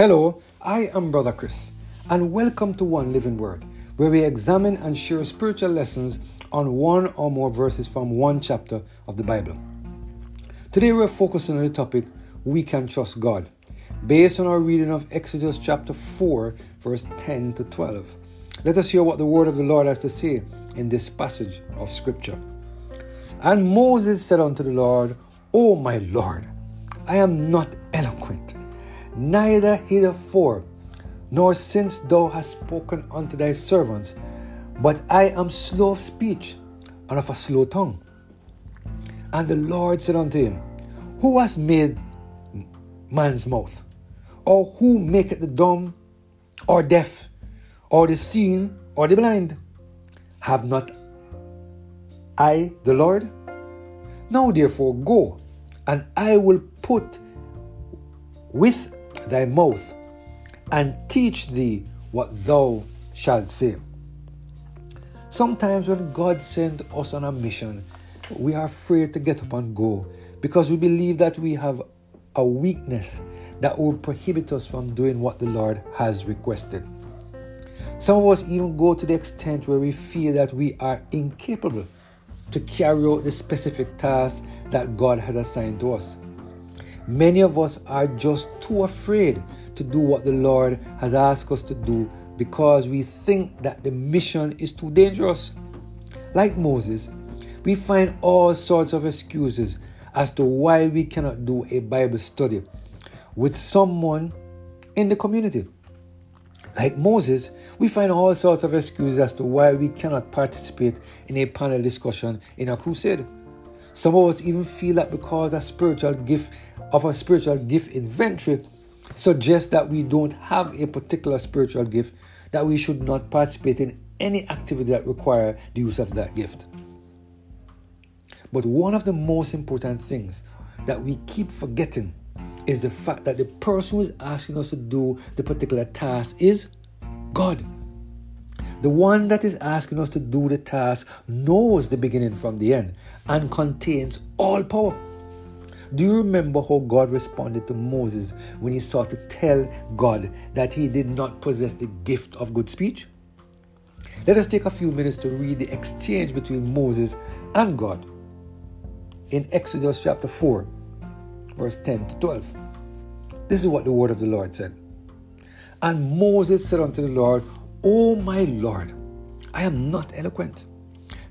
Hello, I am Brother Chris, and welcome to One Living Word, where we examine and share spiritual lessons on one or more verses from one chapter of the Bible. Today we're focusing on the topic We Can Trust God, based on our reading of Exodus chapter 4, verse 10 to 12. Let us hear what the word of the Lord has to say in this passage of Scripture. And Moses said unto the Lord, O my Lord, I am not eloquent, neither heretofore, nor since thou hast spoken unto thy servants, but I am slow of speech and of a slow tongue. And the Lord said unto him, Who has made man's mouth? Or who maketh the dumb, or deaf, or the seeing, or the blind? Have not I the Lord? Now therefore go, and I will put with thy mouth and teach thee what thou shalt say. Sometimes when God sends us on a mission, we are afraid to get up and go because we believe that we have a weakness that will prohibit us from doing what the Lord has requested. Some of us even go to the extent where we feel that we are incapable to carry out the specific task that God has assigned to us. Many of us are just too afraid to do what the Lord has asked us to do because we think that the mission is too dangerous. Like Moses, we find all sorts of excuses as to why we cannot do a Bible study with someone in the community. Like Moses, we find all sorts of excuses as to why we cannot participate in a panel discussion in a crusade. Some of us even feel that because a spiritual gift of a spiritual gift inventory suggests that we don't have a particular spiritual gift, that we should not participate in any activity that require the use of that gift. But one of the most important things that we keep forgetting is the fact that the person who is asking us to do the particular task is God. The one that is asking us to do the task knows the beginning from the end and contains all power. Do you remember how God responded to Moses when he sought to tell God that he did not possess the gift of good speech? Let us take a few minutes to read the exchange between Moses and God in Exodus chapter 4, verse 10 to 12. This is what the word of the Lord said. And Moses said unto the Lord, O my Lord, I am not eloquent,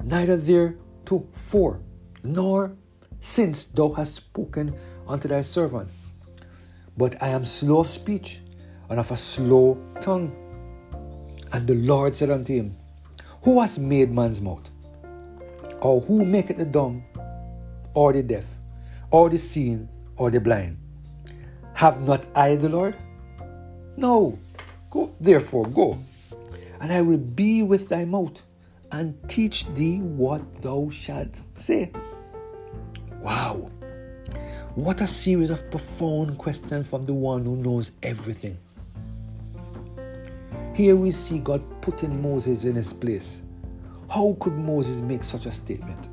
neither theretofore, nor since thou hast spoken unto thy servant. But I am slow of speech and of a slow tongue. And the Lord said unto him, Who has made man's mouth? Or who maketh the dumb, or the deaf, or the seeing, or the blind? Have not I the Lord? No. Go, therefore, go, and I will be with thy mouth, and teach thee what thou shalt say. Wow. What a series of profound questions from the one who knows everything. Here we see God putting Moses in his place. How could Moses make such a statement?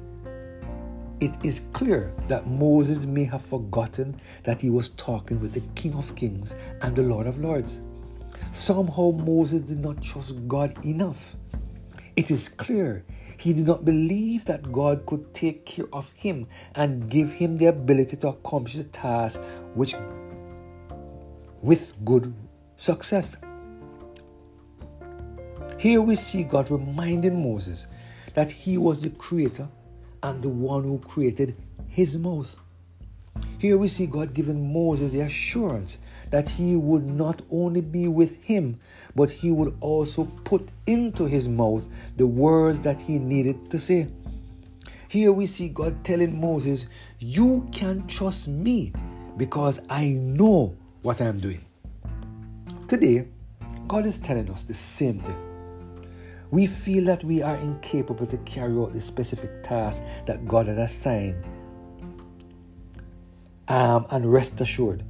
It is clear that Moses may have forgotten that he was talking with the King of Kings and the Lord of Lords. Somehow Moses did not trust God enough. It is clear he did not believe that God could take care of him and give him the ability to accomplish the task which with good success. Here we see God reminding Moses that he was the creator and the one who created his mouth. Here we see God giving Moses the assurance that he would not only be with him, but he would also put into his mouth the words that he needed to say. Here we see God telling Moses, You can trust me because I know what I'm doing. Today, God is telling us the same thing. We feel that we are incapable to carry out the specific task that God has assigned. Um, and rest assured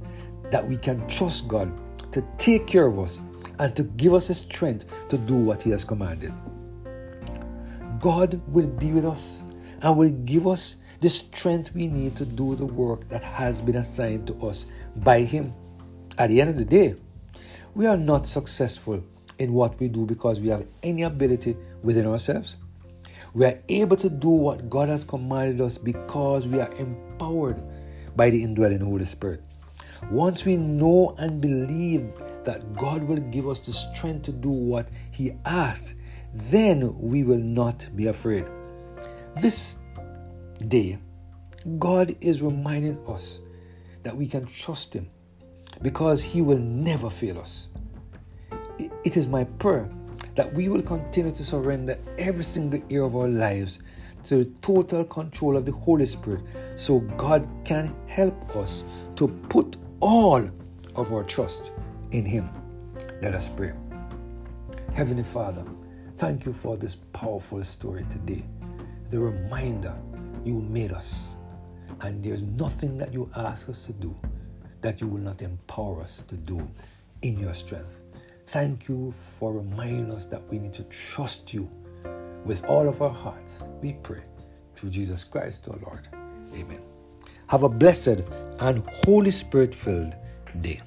that we can trust God to take care of us and to give us the strength to do what He has commanded. God will be with us and will give us the strength we need to do the work that has been assigned to us by Him. At the end of the day, We are not successful in what we do because we have any ability within ourselves. We are able to do what God has commanded us because we are empowered by the indwelling Holy Spirit. Once we know and believe that God will give us the strength to do what He asks, then we will not be afraid. This day, God is reminding us that we can trust Him because He will never fail us. It is my prayer that we will continue to surrender every single area of our lives to the total control of the Holy Spirit so God can help us to put all of our trust in Him. Let us pray. Heavenly Father, thank you for this powerful story today. The reminder you made us, and there's nothing that you ask us to do that you will not empower us to do in your strength. Thank you for reminding us that we need to trust you with all of our hearts. We pray through Jesus Christ, our Lord. Amen. Have a blessed and Holy Spirit filled day.